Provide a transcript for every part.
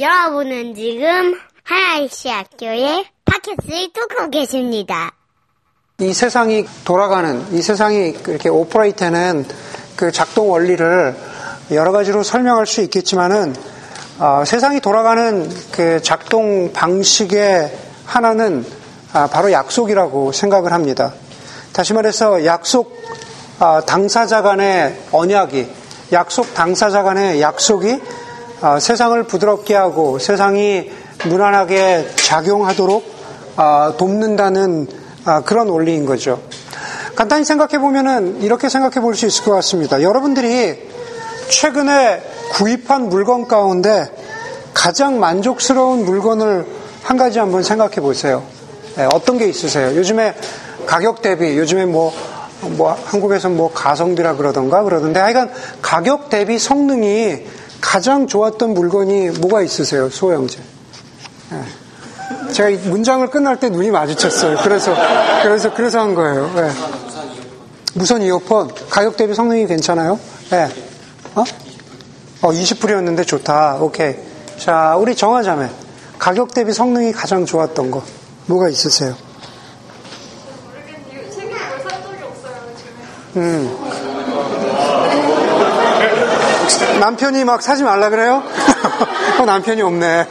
여러분은 지금 하나이시 학교의 팟캐스트를 뚫고 계십니다. 이 세상이 돌아가는, 이 세상이 이렇게 오퍼레이트는 그 작동 원리를 여러 가지로 설명할 수 있겠지만은 어, 세상이 돌아가는 그 작동 방식의 하나는 아, 바로 약속이라고 생각을 합니다. 다시 말해서 약속 아, 당사자 간의 언약이, 약속 당사자 간의 약속이 아, 세상을 부드럽게 하고 세상이 무난하게 작용하도록 아, 돕는다는 아, 그런 원리인 거죠. 간단히 생각해 보면은 이렇게 생각해 볼 수 있을 것 같습니다. 여러분들이 최근에 구입한 물건 가운데 가장 만족스러운 물건을 한 가지 한번 생각해 보세요. 네, 어떤 게 있으세요? 요즘에 가격 대비, 요즘에 뭐, 뭐, 한국에서 뭐 가성비라 그러던가 그러던데 하여간 가격 대비 성능이 가장 좋았던 물건이 뭐가 있으세요? 소형제. 네. 제가 이 문장을 끝날 때 눈이 마주쳤어요. 그래서, 그래서, 그래서 한 거예요. 네. 무선 이어폰. 가격 대비 성능이 괜찮아요? 네. 어? 어, 20불이었는데 좋다. 오케이. 자, 우리 정하자면 가격 대비 성능이 가장 좋았던 거 뭐가 있으세요? 음. 남편이 막 사지 말라 그래요? 어, 남편이 없네.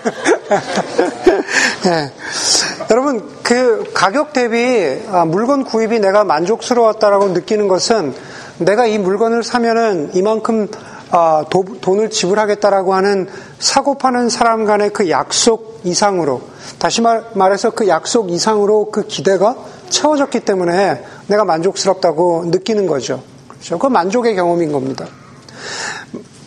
네. 여러분, 그 가격 대비 아, 물건 구입이 내가 만족스러웠다라고 느끼는 것은 내가 이 물건을 사면은 이만큼 아, 도, 돈을 지불하겠다라고 하는 사고 파는 사람 간의 그 약속 이상으로 다시 말, 말해서 그 약속 이상으로 그 기대가 채워졌기 때문에 내가 만족스럽다고 느끼는 거죠. 그렇죠? 그건 만족의 경험인 겁니다.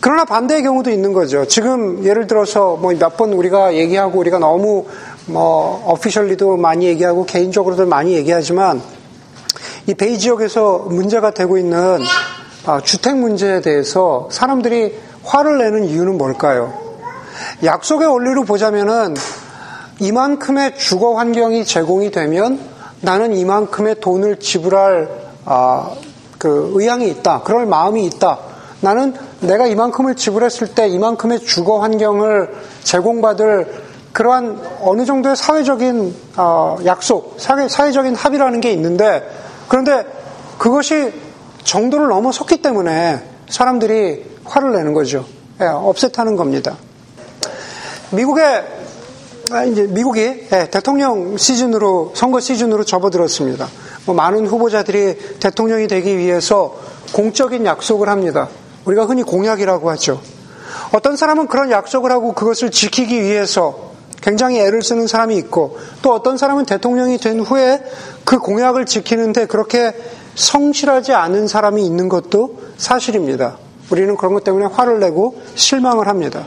그러나 반대의 경우도 있는 거죠. 지금 예를 들어서 뭐 몇 번 우리가 얘기하고 우리가 너무 뭐 어피셜리도 많이 얘기하고 개인적으로도 많이 얘기하지만 이 베이 지역에서 문제가 되고 있는 아, 주택 문제에 대해서 사람들이 화를 내는 이유는 뭘까요? 약속의 원리로 보자면은 이만큼의 주거 환경이 제공이 되면 나는 이만큼의 돈을 지불할 아, 그 의향이 있다. 그럴 마음이 있다. 나는 내가 이만큼을 지불했을 때 이만큼의 주거 환경을 제공받을 그러한 어느 정도의 사회적인 어, 약속, 사회, 사회 적인 합의라는 게 있는데 그런데 그것이 정도를 넘어섰기 때문에 사람들이 화를 내는 거죠. 예, 업셋하는 겁니다. 미국의 아, 이제 미국이 예, 대통령 시즌으로 선거 시즌으로 접어들었습니다. 뭐 많은 후보자들이 대통령이 되기 위해서 공적인 약속을 합니다. 우리가 흔히 공약이라고 하죠. 어떤 사람은 그런 약속을 하고 그것을 지키기 위해서 굉장히 애를 쓰는 사람이 있고 또 어떤 사람은 대통령이 된 후에 그 공약을 지키는데 그렇게 성실하지 않은 사람이 있는 것도 사실입니다. 우리는 그런 것 때문에 화를 내고 실망을 합니다.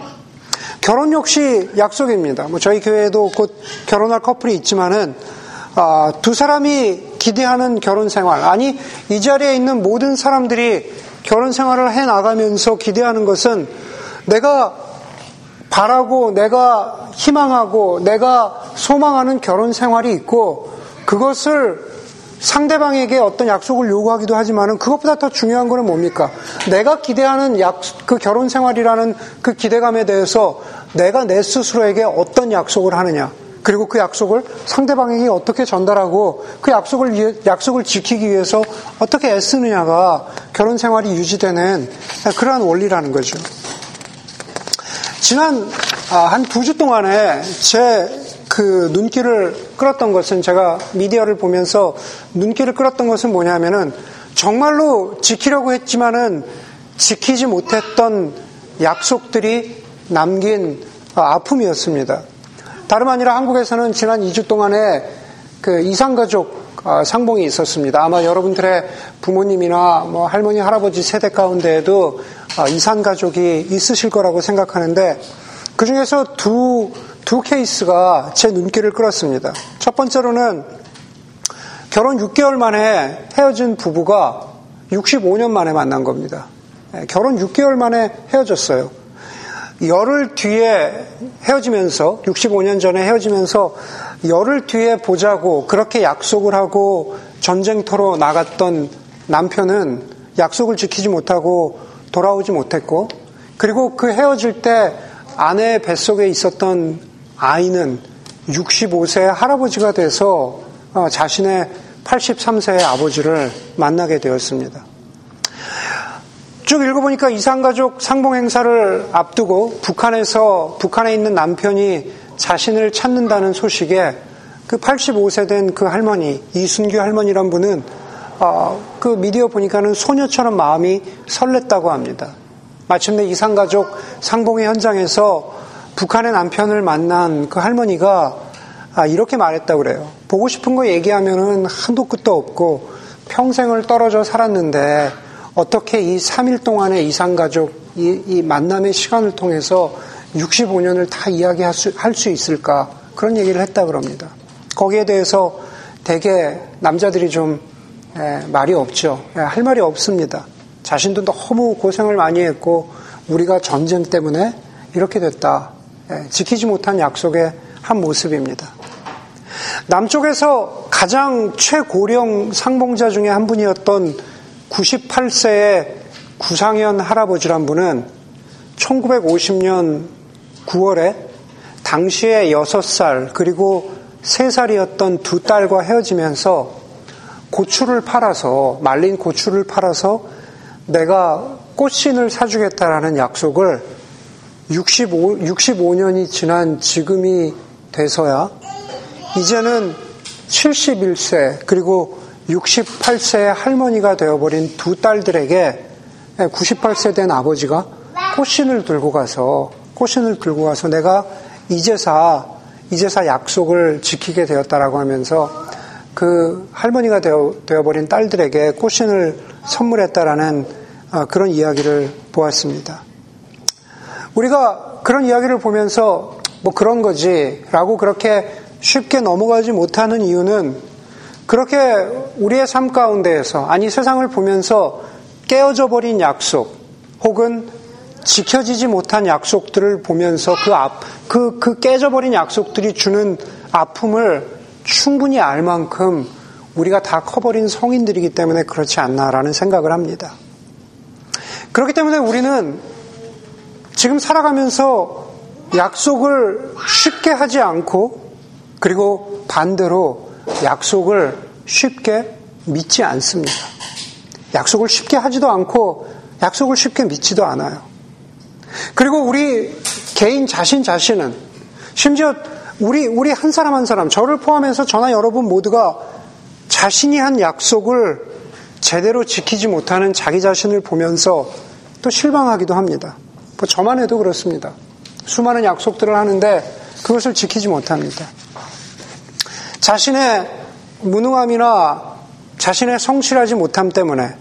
결혼 역시 약속입니다. 뭐 저희 교회에도 곧 결혼할 커플이 있지만은 아, 두 사람이 기대하는 결혼 생활 아니 이 자리에 있는 모든 사람들이 결혼 생활을 해 나가면서 기대하는 것은 내가 바라고 내가 희망하고 내가 소망하는 결혼 생활이 있고 그것을 상대방에게 어떤 약속을 요구하기도 하지만은 그것보다 더 중요한 거는 뭡니까? 내가 기대하는 약, 그 결혼 생활이라는 그 기대감에 대해서 내가 내 스스로에게 어떤 약속을 하느냐. 그리고 그 약속을 상대방에게 어떻게 전달하고 그 약속을, 약속을 지키기 위해서 어떻게 애쓰느냐가 결혼 생활이 유지되는 그러한 원리라는 거죠. 지난 아, 한두 주 동안에 제 그 눈길을 끌었던 것은 제가 미디어를 보면서 눈길을 끌었던 것은 뭐냐면은 정말로 지키려고 했지만은 지키지 못했던 약속들이 남긴 아픔이었습니다. 다름 아니라 한국에서는 지난 2주 동안에 그 이상가족 상봉이 있었습니다. 아마 여러분들의 부모님이나 뭐 할머니, 할아버지 세대 가운데에도 이산가족이 있으실 거라고 생각하는데 그 중에서 두, 두 케이스가 제 눈길을 끌었습니다. 첫 번째로는 결혼 6개월 만에 헤어진 부부가 65년 만에 만난 겁니다. 예, 결혼 6개월 만에 헤어졌어요. 열흘 뒤에 헤어지면서 65년 전에 헤어지면서 열흘 뒤에 보자고 그렇게 약속을 하고 전쟁터로 나갔던 남편은 약속을 지키지 못하고 돌아오지 못했고 그리고 그 헤어질 때 아내 뱃속에 있었던 아이는 65세의 할아버지가 돼서 어, 자신의 83세의 아버지를 만나게 되었습니다. 쭉 읽어보니까 이산가족 상봉 행사를 앞두고 북한에서 북한에 있는 남편이 자신을 찾는다는 소식에 그 85세 된 그 할머니 이순규 할머니란 분은 어, 그 미디어 보니까는 소녀처럼 마음이 설렜다고 합니다. 마침내 이산가족 상봉의 현장에서 북한의 남편을 만난 그 할머니가 아, 이렇게 말했다고 그래요. 보고 싶은 거 얘기하면은 한도 끝도 없고 평생을 떨어져 살았는데 어떻게 이 3일 동안의 이산가족 이, 이 만남의 시간을 통해서 65년을 다 이야기할 수, 할 수 있을까 그런 얘기를 했다 그럽니다. 거기에 대해서 대개 남자들이 좀 에, 말이 없죠. 에, 할 말이 없습니다. 자신도 너무 고생을 많이 했고 우리가 전쟁 때문에 이렇게 됐다. 에, 지키지 못한 약속의 한 모습입니다. 남쪽에서 가장 최고령 상봉자 중에 한 분이었던 98세의 구상현 할아버지란 분은 1950년 9월에 당시에 6살 그리고 3살이었던 두 딸과 헤어지면서 고추를 팔아서 말린 고추를 팔아서 내가 꽃신을 사주겠다라는 약속을 65, 65년이 지난 지금이 돼서야 이제는 71세 그리고 68세의 할머니가 되어버린 두 딸들에게 98세 된 아버지가 꽃신을 들고 가서 꽃신을 들고 가서 내가 이제사 이제사 약속을 지키게 되었다라고 하면서 그 할머니가 되어, 되어버린 딸들에게 꽃신을 선물했다라는 어, 그런 이야기를 보았습니다. 우리가 그런 이야기를 보면서 뭐 그런 거지라고 그렇게 쉽게 넘어가지 못하는 이유는 그렇게 우리의 삶 가운데에서 아니 세상을 보면서 깨어져 버린 약속 혹은 지켜지지 못한 약속들을 보면서 그 앞, 그, 그 깨져버린 약속들이 주는 아픔을 충분히 알 만큼 우리가 다 커버린 성인들이기 때문에 그렇지 않나라는 생각을 합니다. 그렇기 때문에 우리는 지금 살아가면서 약속을 쉽게 하지 않고 그리고 반대로 약속을 쉽게 믿지 않습니다. 약속을 쉽게 하지도 않고 약속을 쉽게 믿지도 않아요. 그리고 우리 개인 자신 자신은 심지어 우리 우리 한 사람 한 사람 저를 포함해서 저나 여러분 모두가 자신이 한 약속을 제대로 지키지 못하는 자기 자신을 보면서 또 실망하기도 합니다. 뭐 저만 해도 그렇습니다. 수많은 약속들을 하는데 그것을 지키지 못합니다. 자신의 무능함이나 자신의 성실하지 못함 때문에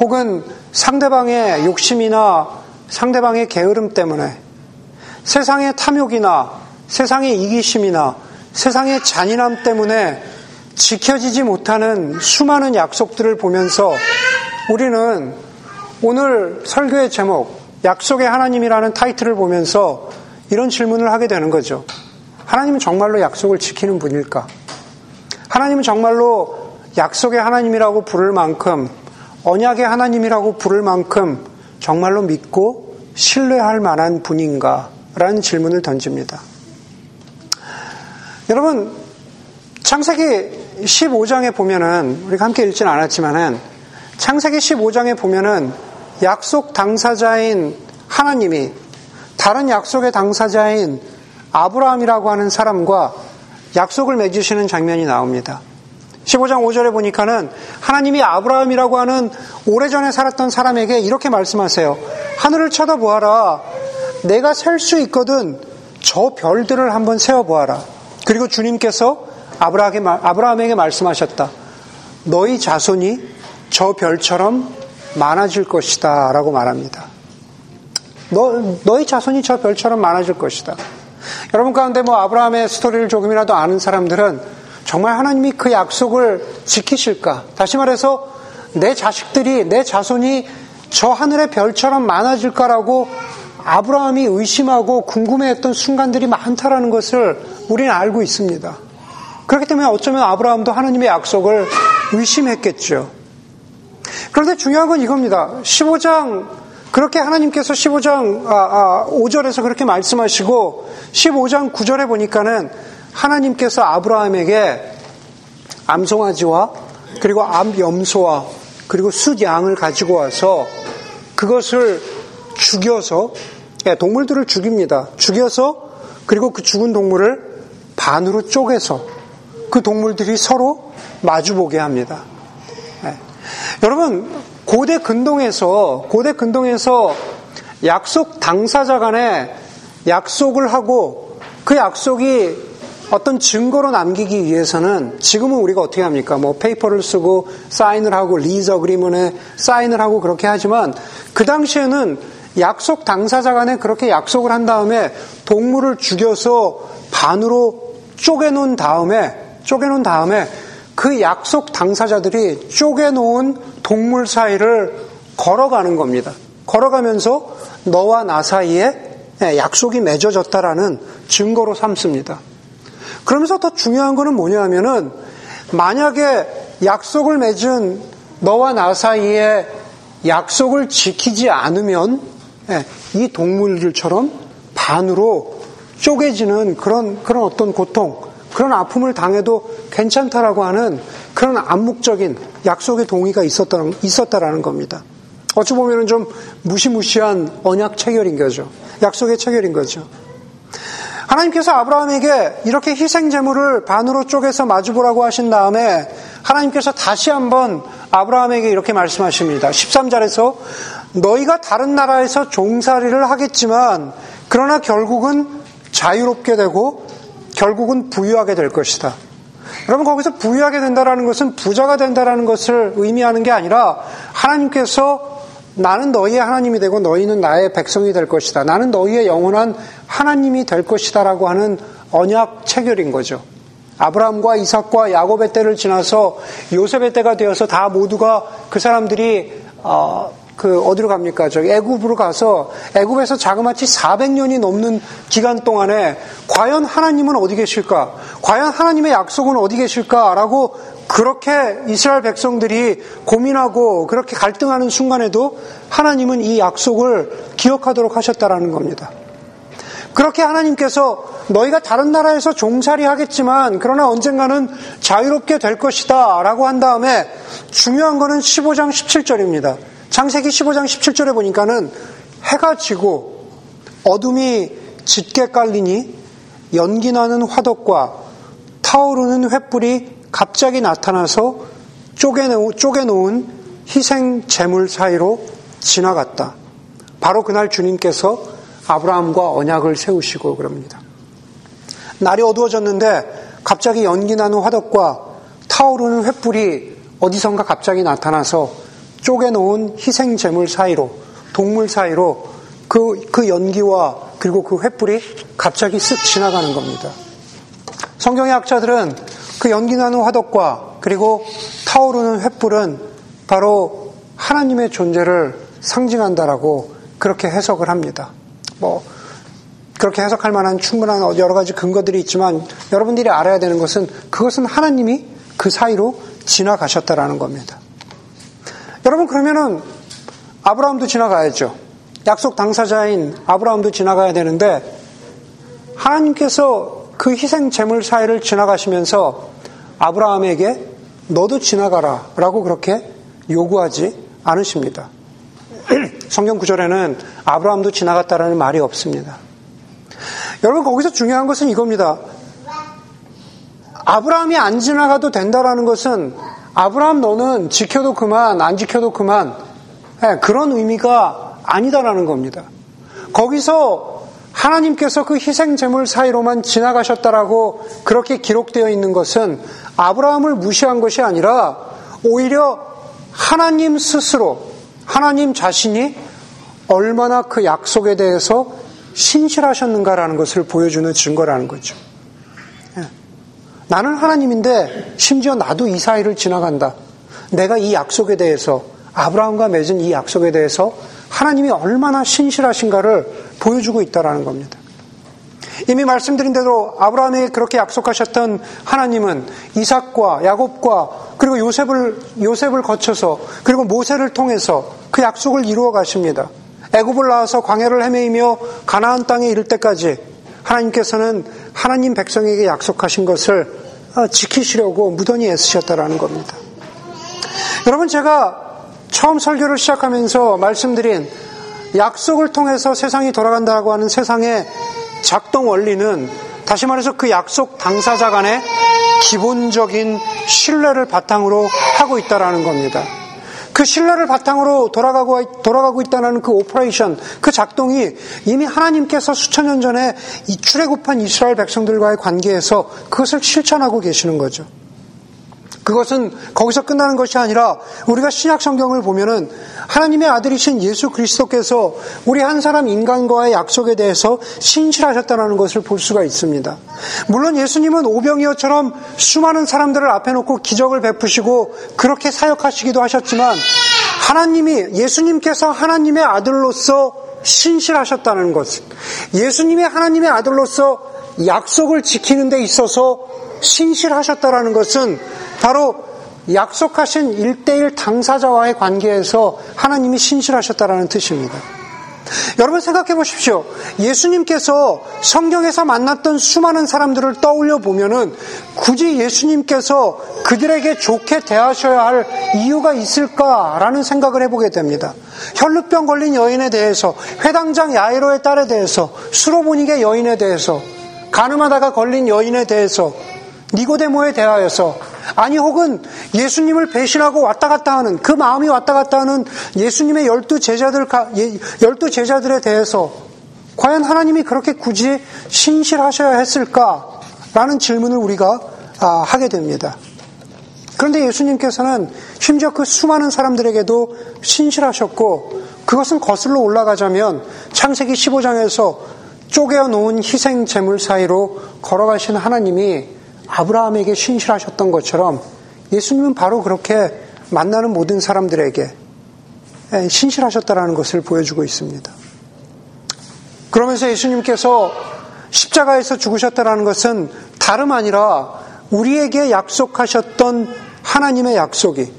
혹은 상대방의 욕심이나 상대방의 게으름 때문에 세상의 탐욕이나 세상의 이기심이나 세상의 잔인함 때문에 지켜지지 못하는 수많은 약속들을 보면서 우리는 오늘 설교의 제목, 약속의 하나님이라는 타이틀을 보면서 이런 질문을 하게 되는 거죠. 하나님은 정말로 약속을 지키는 분일까? 하나님은 정말로 약속의 하나님이라고 부를 만큼, 언약의 하나님이라고 부를 만큼 정말로 믿고 신뢰할 만한 분인가? 라는 질문을 던집니다. 여러분, 창세기 15장에 보면은, 우리가 함께 읽지는 않았지만은, 창세기 15장에 보면은 약속 당사자인 하나님이 다른 약속의 당사자인 아브라함이라고 하는 사람과 약속을 맺으시는 장면이 나옵니다. 15장 5절에 보니까는 하나님이 아브라함이라고 하는 오래전에 살았던 사람에게 이렇게 말씀하세요. 하늘을 쳐다보아라. 내가 셀 수 있거든. 저 별들을 한번 세어보아라. 그리고 주님께서 아브라함에게 말씀하셨다. 너희 자손이 저 별처럼 많아질 것이다. 라고 말합니다. 너, 너희 자손이 저 별처럼 많아질 것이다. 여러분 가운데 뭐 아브라함의 스토리를 조금이라도 아는 사람들은 정말 하나님이 그 약속을 지키실까? 다시 말해서 내 자식들이, 내 자손이 저 하늘의 별처럼 많아질까라고 아브라함이 의심하고 궁금해했던 순간들이 많다라는 것을 우리는 알고 있습니다. 그렇기 때문에 어쩌면 아브라함도 하나님의 약속을 의심했겠죠. 그런데 중요한 건 이겁니다. 15장 그렇게 하나님께서 15장 아, 아, 5절에서 그렇게 말씀하시고 15장 9절에 보니까는 하나님께서 아브라함에게 암송아지와 그리고 암염소와 그리고 숫양을 가지고 와서 그것을 죽여서 예, 동물들을 죽입니다. 죽여서 그리고 그 죽은 동물을 반으로 쪼개서 그 동물들이 서로 마주보게 합니다. 예. 여러분 고대 근동에서 고대 근동에서 약속 당사자 간에 약속을 하고 그 약속이 어떤 증거로 남기기 위해서는 지금은 우리가 어떻게 합니까? 뭐 paper를 쓰고 사인을 하고 lease agreement에 사인을 하고 그렇게 하지만 그 당시에는 약속 당사자 간에 그렇게 약속을 한 다음에 동물을 죽여서 반으로 쪼개놓은 다음에 쪼개놓은 다음에 그 약속 당사자들이 쪼개놓은 동물 사이를 걸어가는 겁니다. 걸어가면서 너와 나 사이에 약속이 맺어졌다라는 증거로 삼습니다. 그러면서 더 중요한 거는 뭐냐 하면은 만약에 약속을 맺은 너와 나 사이에 약속을 지키지 않으면 예, 이 동물들처럼 반으로 쪼개지는 그런 그런 어떤 고통, 그런 아픔을 당해도 괜찮다라고 하는 그런 암묵적인 약속의 동의가 있었다, 있었다라는 겁니다. 어찌 보면 좀 무시무시한 언약 체결인 거죠. 약속의 체결인 거죠. 하나님께서 아브라함에게 이렇게 희생 제물을 반으로 쪼개서 마주보라고 하신 다음에 하나님께서 다시 한번 아브라함에게 이렇게 말씀하십니다. 13절에서 너희가 다른 나라에서 종살이를 하겠지만 그러나 결국은 자유롭게 되고 결국은 부유하게 될 것이다. 여러분 거기서 부유하게 된다라는 것은 부자가 된다라는 것을 의미하는 게 아니라 하나님께서 나는 너희의 하나님이 되고 너희는 나의 백성이 될 것이다. 나는 너희의 영원한 하나님이 될 것이다라고 하는 언약 체결인 거죠. 아브라함과 이삭과 야곱의 때를 지나서 요셉의 때가 되어서 다 모두가 그 사람들이 어, 그 어디로 갑니까? 저기 애굽으로 가서 애굽에서 자그마치 400년이 넘는 기간 동안에 과연 하나님은 어디 계실까? 과연 하나님의 약속은 어디 계실까라고 그렇게 이스라엘 백성들이 고민하고 그렇게 갈등하는 순간에도 하나님은 이 약속을 기억하도록 하셨다라는 겁니다. 그렇게 하나님께서 너희가 다른 나라에서 종살이 하겠지만 그러나 언젠가는 자유롭게 될 것이다 라고 한 다음에 중요한 거는 15장 17절입니다. 창세기 15장 17절에 보니까는 해가 지고 어둠이 짙게 깔리니 연기 나는 화덕과 타오르는 횃불이 갑자기 나타나서 쪼개놓은, 쪼개놓은 희생 제물 사이로 지나갔다. 바로 그날 주님께서 아브라함과 언약을 세우시고 그럽니다. 날이 어두워졌는데 갑자기 연기 나는 화덕과 타오르는 횃불이 어디선가 갑자기 나타나서 쪼개놓은 희생 제물 사이로 동물 사이로 그, 그 연기와 그리고 그 횃불이 갑자기 쓱 지나가는 겁니다. 성경의 학자들은 그 연기 나는 화덕과 그리고 타오르는 횃불은 바로 하나님의 존재를 상징한다라고 그렇게 해석을 합니다. 뭐, 그렇게 해석할 만한 충분한 여러 가지 근거들이 있지만 여러분들이 알아야 되는 것은 그것은 하나님이 그 사이로 지나가셨다라는 겁니다. 여러분 그러면은 아브라함도 지나가야죠. 약속 당사자인 아브라함도 지나가야 되는데 하나님께서 그 희생 제물 사이를 지나가시면서 아브라함에게 너도 지나가라 라고 그렇게 요구하지 않으십니다. 성경 구절에는 아브라함도 지나갔다라는 말이 없습니다. 여러분 거기서 중요한 것은 이겁니다. 아브라함이 안 지나가도 된다라는 것은 아브라함 너는 지켜도 그만, 안 지켜도 그만. 네, 그런 의미가 아니다라는 겁니다. 거기서 하나님께서 그 희생 제물 사이로만 지나가셨다라고 그렇게 기록되어 있는 것은 아브라함을 무시한 것이 아니라 오히려 하나님 스스로 하나님 자신이 얼마나 그 약속에 대해서 신실하셨는가라는 것을 보여주는 증거라는 거죠. 나는 하나님인데 심지어 나도 이 사이를 지나간다. 내가 이 약속에 대해서 아브라함과 맺은 이 약속에 대해서 하나님이 얼마나 신실하신가를 보여주고 있다라는 겁니다. 이미 말씀드린 대로 아브라함에게 그렇게 약속하셨던 하나님은 이삭과 야곱과 그리고 요셉을 요셉을 거쳐서 그리고 모세를 통해서 그 약속을 이루어 가십니다. 애굽을 나와서 광야를 헤매이며 가나안 땅에 이를 때까지 하나님께서는 하나님 백성에게 약속하신 것을 어, 지키시려고 무던히 애쓰셨다라는 겁니다. 여러분 제가 처음 설교를 시작하면서 말씀드린 약속을 통해서 세상이 돌아간다고 하는 세상의 작동 원리는 다시 말해서 그 약속 당사자 간의 기본적인 신뢰를 바탕으로 하고 있다라는 겁니다. 그 신뢰를 바탕으로 돌아가고, 돌아가고 있다는 그 operation, 그 작동이 이미 하나님께서 수천 년 전에 이 출애굽한 이스라엘 백성들과의 관계에서 그것을 실천하고 계시는 거죠. 그것은 거기서 끝나는 것이 아니라 우리가 신약 성경을 보면은 하나님의 아들이신 예수 그리스도께서 우리 한 사람 인간과의 약속에 대해서 신실하셨다는 것을 볼 수가 있습니다. 물론 예수님은 오병이어처럼 수많은 사람들을 앞에 놓고 기적을 베푸시고 그렇게 사역하시기도 하셨지만 하나님이 예수님께서 하나님의 아들로서 신실하셨다는 것, 예수님의 하나님의 아들로서 약속을 지키는 데 있어서 신실하셨다라는 것은 바로 약속하신 일대일 당사자와의 관계에서 하나님이 신실하셨다라는 뜻입니다. 여러분 생각해 보십시오. 예수님께서 성경에서 만났던 수많은 사람들을 떠올려 보면은 굳이 예수님께서 그들에게 좋게 대하셔야 할 이유가 있을까라는 생각을 해보게 됩니다. 혈루병 걸린 여인에 대해서, 회당장 야이로의 딸에 대해서, 수로보닉의 여인에 대해서, 가늠하다가 걸린 여인에 대해서, 니고데모에 대하여서 아니 혹은 예수님을 배신하고 왔다 갔다 하는 그 마음이 왔다 갔다 하는 예수님의 열두 제자들 예, 열두 제자들에 대해서 과연 하나님이 그렇게 굳이 신실하셔야 했을까라는 질문을 우리가 아, 하게 됩니다. 그런데 예수님께서는 심지어 그 수많은 사람들에게도 신실하셨고 그것은 거슬러 올라가자면 창세기 15장에서 쪼개어 놓은 희생 제물 사이로 걸어가신 하나님이 아브라함에게 신실하셨던 것처럼 예수님은 바로 그렇게 만나는 모든 사람들에게 신실하셨다라는 것을 보여주고 있습니다. 그러면서 예수님께서 십자가에서 죽으셨다라는 것은 다름 아니라 우리에게 약속하셨던 하나님의 약속이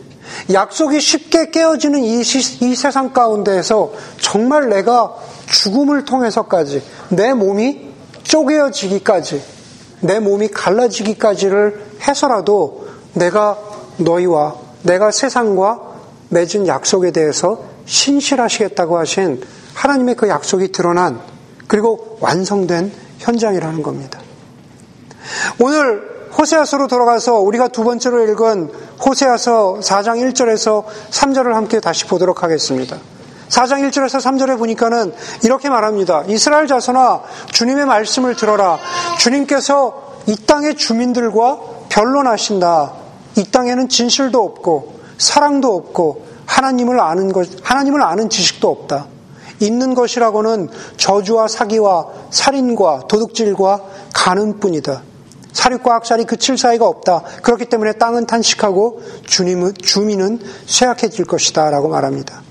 약속이 쉽게 깨어지는 이, 시, 이 세상 가운데에서 정말 내가 죽음을 통해서까지 내 몸이 쪼개어지기까지 내 몸이 갈라지기까지를 해서라도 내가 너희와 내가 세상과 맺은 약속에 대해서 신실하시겠다고 하신 하나님의 그 약속이 드러난 그리고 완성된 현장이라는 겁니다. 오늘 호세아서로 돌아가서 우리가 두 번째로 읽은 호세아서 4장 1절에서 3절을 함께 다시 보도록 하겠습니다. 4장 1절에서 3절에 보니까는 이렇게 말합니다. 이스라엘 자손아 주님의 말씀을 들어라. 주님께서 이 땅의 주민들과 변론하신다. 이 땅에는 진실도 없고 사랑도 없고 하나님을 아는 것 하나님을 아는 지식도 없다. 있는 것이라고는 저주와 사기와 살인과 도둑질과 가는뿐이다. 사륙과 악살이 그칠 사이가 없다. 그렇기 때문에 땅은 탄식하고 주님은 주민은 쇠약해질 것이다라고 말합니다.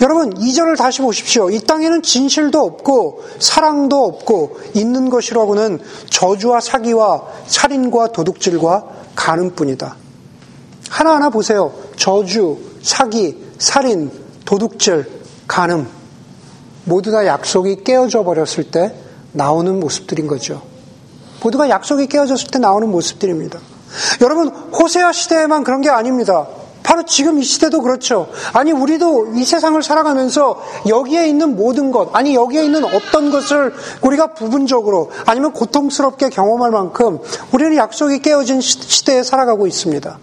여러분, 이절을 다시 보십시오. 이 땅에는 진실도 없고 사랑도 없고 있는 것이라고는 저주와 사기와 살인과 도둑질과 가는 뿐이다. 하나하나 보세요. 저주, 사기, 살인, 도둑질, 가늠. 모두 다 약속이 깨어져 버렸을 때 나오는 모습들인 거죠. 모두가 약속이 깨어졌을 때 나오는 모습들입니다. 여러분, 호세아 시대에만 그런 게 아닙니다. 바로 지금 이 시대도 그렇죠. 아니, 우리도 이 세상을 살아가면서 여기에 있는 모든 것, 아니, 여기에 있는 어떤 것을 우리가 부분적으로 아니면 고통스럽게 경험할 만큼 우리는 약속이 깨어진 시대에 살아가고 있습니다.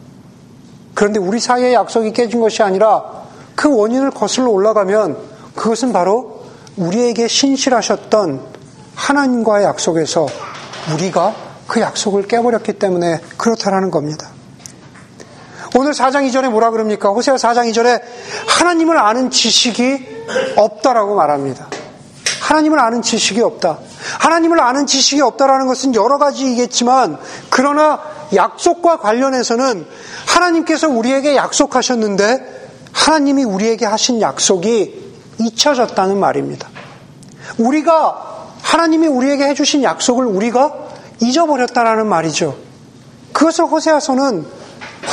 그런데 우리 사이에 약속이 깨진 것이 아니라 그 원인을 거슬러 올라가면 그것은 바로 우리에게 신실하셨던 하나님과의 약속에서 우리가 그 약속을 깨버렸기 때문에 그렇다라는 겁니다. 오늘 4장 2절에 뭐라 그럽니까? 호세아 4장 2절에 하나님을 아는 지식이 없다라고 말합니다. 하나님을 아는 지식이 없다. 하나님을 아는 지식이 없다라는 것은 여러 가지이겠지만 그러나 약속과 관련해서는 하나님께서 우리에게 약속하셨는데 하나님이 우리에게 하신 약속이 잊혀졌다는 말입니다. 우리가 하나님이 우리에게 해주신 약속을 우리가 잊어버렸다라는 말이죠. 그것을 호세아서는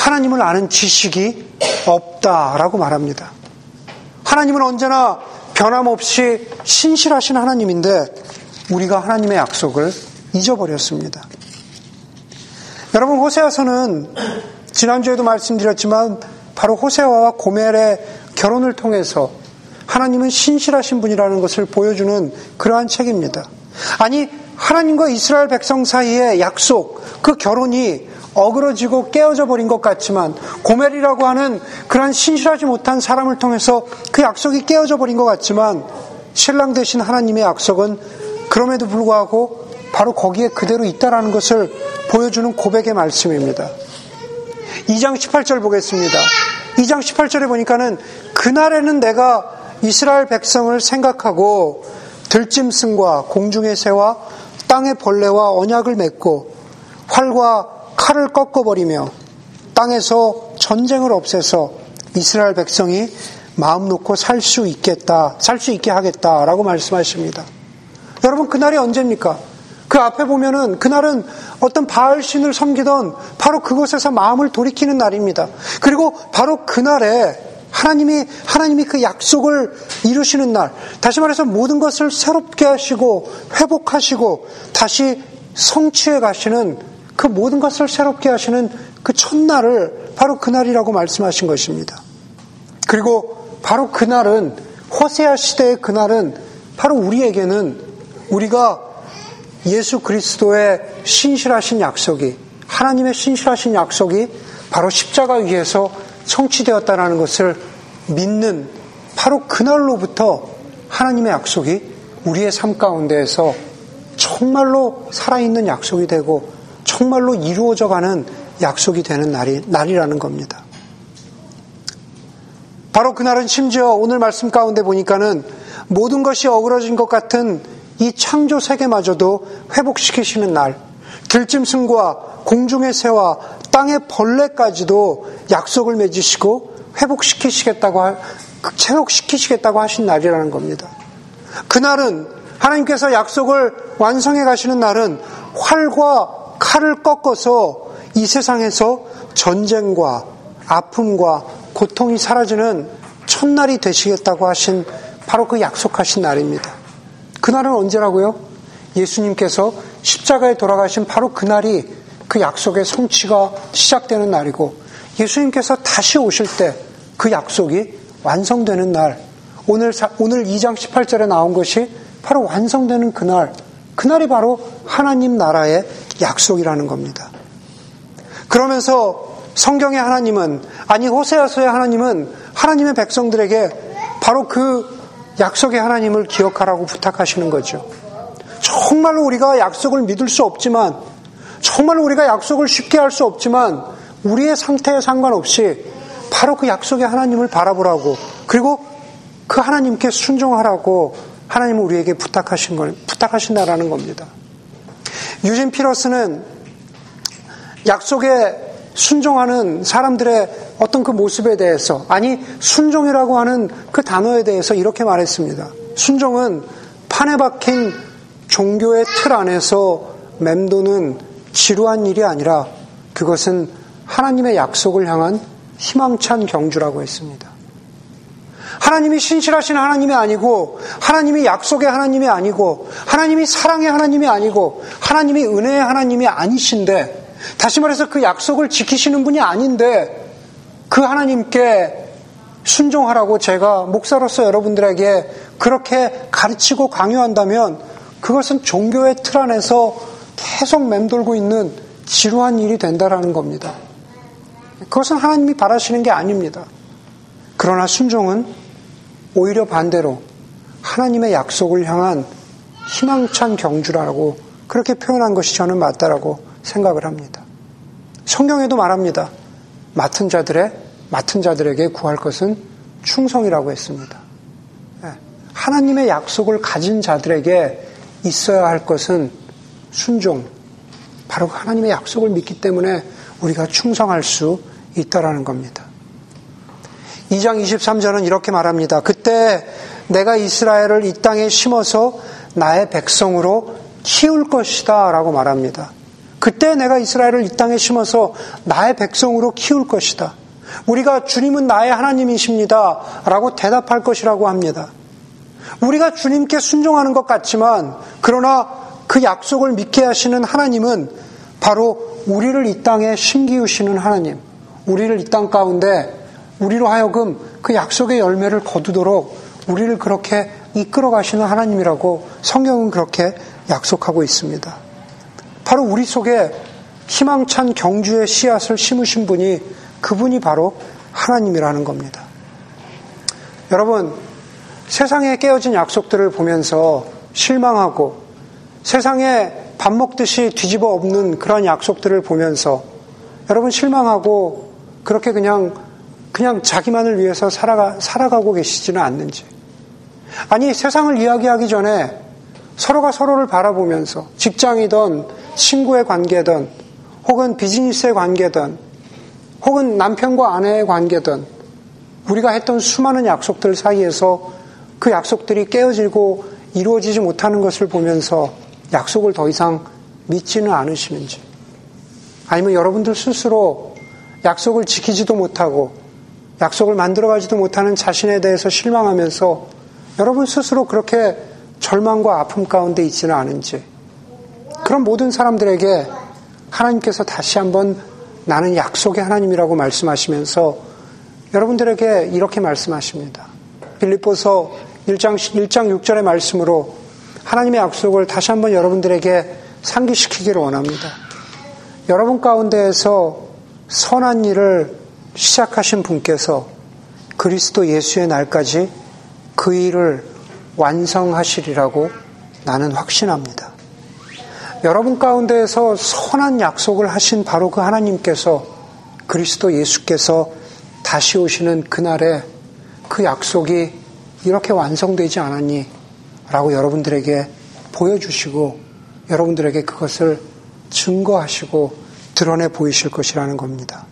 하나님을 아는 지식이 없다라고 말합니다. 하나님은 언제나 변함없이 신실하신 하나님인데 우리가 하나님의 약속을 잊어버렸습니다. 여러분 호세아서는 지난주에도 말씀드렸지만 바로 호세아와 고멜의 결혼을 통해서 하나님은 신실하신 분이라는 것을 보여주는 그러한 책입니다. 아니 하나님과 이스라엘 백성 사이의 약속, 그 결혼이 어그러지고 깨어져 버린 것 같지만 고멜이라고 하는 그러한 신실하지 못한 사람을 통해서 그 약속이 깨어져 버린 것 같지만 신랑 대신 하나님의 약속은 그럼에도 불구하고 바로 거기에 그대로 있다라는 것을 보여주는 고백의 말씀입니다. 2장 18절 보겠습니다. 2장 18절에 보니까는 그날에는 내가 이스라엘 백성을 생각하고 들짐승과 공중의 새와 땅의 벌레와 언약을 맺고 활과 칼을 꺾어버리며 땅에서 전쟁을 없애서 이스라엘 백성이 마음 놓고 살 수 있겠다, 살 수 있게 하겠다라고 말씀하십니다. 여러분, 그날이 언제입니까? 그 앞에 보면은 그날은 어떤 바알신을 섬기던 바로 그곳에서 마음을 돌이키는 날입니다. 그리고 바로 그날에 하나님이 하나님이 그 약속을 이루시는 날, 다시 말해서 모든 것을 새롭게 하시고 회복하시고 다시 성취해 가시는 그 모든 것을 새롭게 하시는 그 첫날을 바로 그날이라고 말씀하신 것입니다. 그리고 바로 그날은 호세아 시대의 그날은 바로 우리에게는 우리가 예수 그리스도의 신실하신 약속이 하나님의 신실하신 약속이 바로 십자가 위에서 성취되었다는 것을 믿는 바로 그날로부터 하나님의 약속이 우리의 삶 가운데에서 정말로 살아있는 약속이 되고 정말로 이루어져 가는 약속이 되는 날이, 날이라는 겁니다. 바로 그날은 심지어 오늘 말씀 가운데 보니까는 모든 것이 어그러진 것 같은 이 창조 세계마저도 회복시키시는 날, 들짐승과 공중의 새와 땅의 벌레까지도 약속을 맺으시고 회복시키시겠다고 회복시키시겠다고 하신 날이라는 겁니다. 그날은 하나님께서 약속을 완성해 가시는 날은 활과 칼을 꺾어서 이 세상에서 전쟁과 아픔과 고통이 사라지는 첫날이 되시겠다고 하신 바로 그 약속하신 날입니다. 그날은 언제라고요? 예수님께서 십자가에 돌아가신 바로 그날이 그 약속의 성취가 시작되는 날이고 예수님께서 다시 오실 때 그 약속이 완성되는 날 오늘 오늘 2장 18절에 나온 것이 바로 완성되는 그날 그날이 바로 하나님 나라의 약속이라는 겁니다. 그러면서 성경의 하나님은 아니 호세아서의 하나님은 하나님의 백성들에게 바로 그 약속의 하나님을 기억하라고 부탁하시는 거죠. 정말로 우리가 약속을 믿을 수 없지만 정말로 우리가 약속을 쉽게 할 수 없지만 우리의 상태에 상관없이 바로 그 약속의 하나님을 바라보라고 그리고 그 하나님께 순종하라고 하나님은 우리에게 부탁하신 걸 부탁하신다라는 겁니다. 유진 피러스는 약속에 순종하는 사람들의 어떤 그 모습에 대해서 아니 순종이라고 하는 그 단어에 대해서 이렇게 말했습니다. 순종은 판에 박힌 종교의 틀 안에서 맴도는 지루한 일이 아니라 그것은 하나님의 약속을 향한 희망찬 경주라고 했습니다. 하나님이 신실하신 하나님이 아니고 하나님이 약속의 하나님이 아니고 하나님이 사랑의 하나님이 아니고 하나님이 은혜의 하나님이 아니신데 다시 말해서 그 약속을 지키시는 분이 아닌데 그 하나님께 순종하라고 제가 목사로서 여러분들에게 그렇게 가르치고 강요한다면 그것은 종교의 틀 안에서 계속 맴돌고 있는 지루한 일이 된다라는 겁니다. 그것은 하나님이 바라시는 게 아닙니다. 그러나 순종은 오히려 반대로 하나님의 약속을 향한 희망찬 경주라고 그렇게 표현한 것이 저는 맞다라고 생각을 합니다. 성경에도 말합니다. 맡은 자들의 맡은 자들에게 구할 것은 충성이라고 했습니다. 예. 하나님의 약속을 가진 자들에게 있어야 할 것은 순종. 바로 하나님의 약속을 믿기 때문에 우리가 충성할 수 있다라는 겁니다. 2장 23절은 이렇게 말합니다. 그때 내가 이스라엘을 이 땅에 심어서 나의 백성으로 키울 것이다 라고 말합니다. 그때 내가 이스라엘을 이 땅에 심어서 나의 백성으로 키울 것이다. 우리가 주님은 나의 하나님이십니다. 라고 대답할 것이라고 합니다. 우리가 주님께 순종하는 것 같지만 그러나 그 약속을 믿게 하시는 하나님은 바로 우리를 이 땅에 심기우시는 하나님, 우리를 이 땅 가운데 우리로 하여금 그 약속의 열매를 거두도록 우리를 그렇게 이끌어 가시는 하나님이라고 성경은 그렇게 약속하고 있습니다. 바로 우리 속에 희망찬 경주의 씨앗을 심으신 분이 그분이 바로 하나님이라는 겁니다. 여러분, 세상에 깨어진 약속들을 보면서 실망하고 세상에 밥 먹듯이 뒤집어 엎는 그런 약속들을 보면서 여러분 실망하고 그렇게 그냥 그냥 자기만을 위해서 살아가, 살아가고 계시지는 않는지. 아니, 세상을 이야기하기 전에 서로가 서로를 바라보면서 직장이든 친구의 관계든 혹은 비즈니스의 관계든 혹은 남편과 아내의 관계든 우리가 했던 수많은 약속들 사이에서 그 약속들이 깨어지고 이루어지지 못하는 것을 보면서 약속을 더 이상 믿지는 않으시는지 아니면 여러분들 스스로 약속을 지키지도 못하고 약속을 만들어가지도 못하는 자신에 대해서 실망하면서 여러분 스스로 그렇게 절망과 아픔 가운데 있지는 않은지 그런 모든 사람들에게 하나님께서 다시 한번 나는 약속의 하나님이라고 말씀하시면서 여러분들에게 이렇게 말씀하십니다. 빌립보서 1장, 1장 6절의 말씀으로 하나님의 약속을 다시 한번 여러분들에게 상기시키기를 원합니다. 여러분 가운데에서 선한 일을 시작하신 분께서 그리스도 예수의 날까지 그 일을 완성하시리라고 나는 확신합니다. 여러분 가운데에서 선한 약속을 하신 바로 그 하나님께서 그리스도 예수께서 다시 오시는 그날에 그 약속이 이렇게 완성되지 않았니? 라고 여러분들에게 보여주시고 여러분들에게 그것을 증거하시고 드러내 보이실 것이라는 겁니다.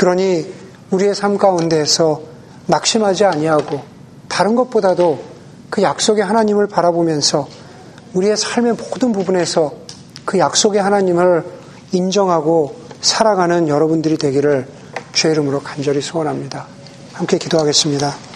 그러니 우리의 삶 가운데에서 낙심하지 아니하고 다른 것보다도 그 약속의 하나님을 바라보면서 우리의 삶의 모든 부분에서 그 약속의 하나님을 인정하고 살아가는 여러분들이 되기를 주의 이름으로 간절히 소원합니다. 함께 기도하겠습니다.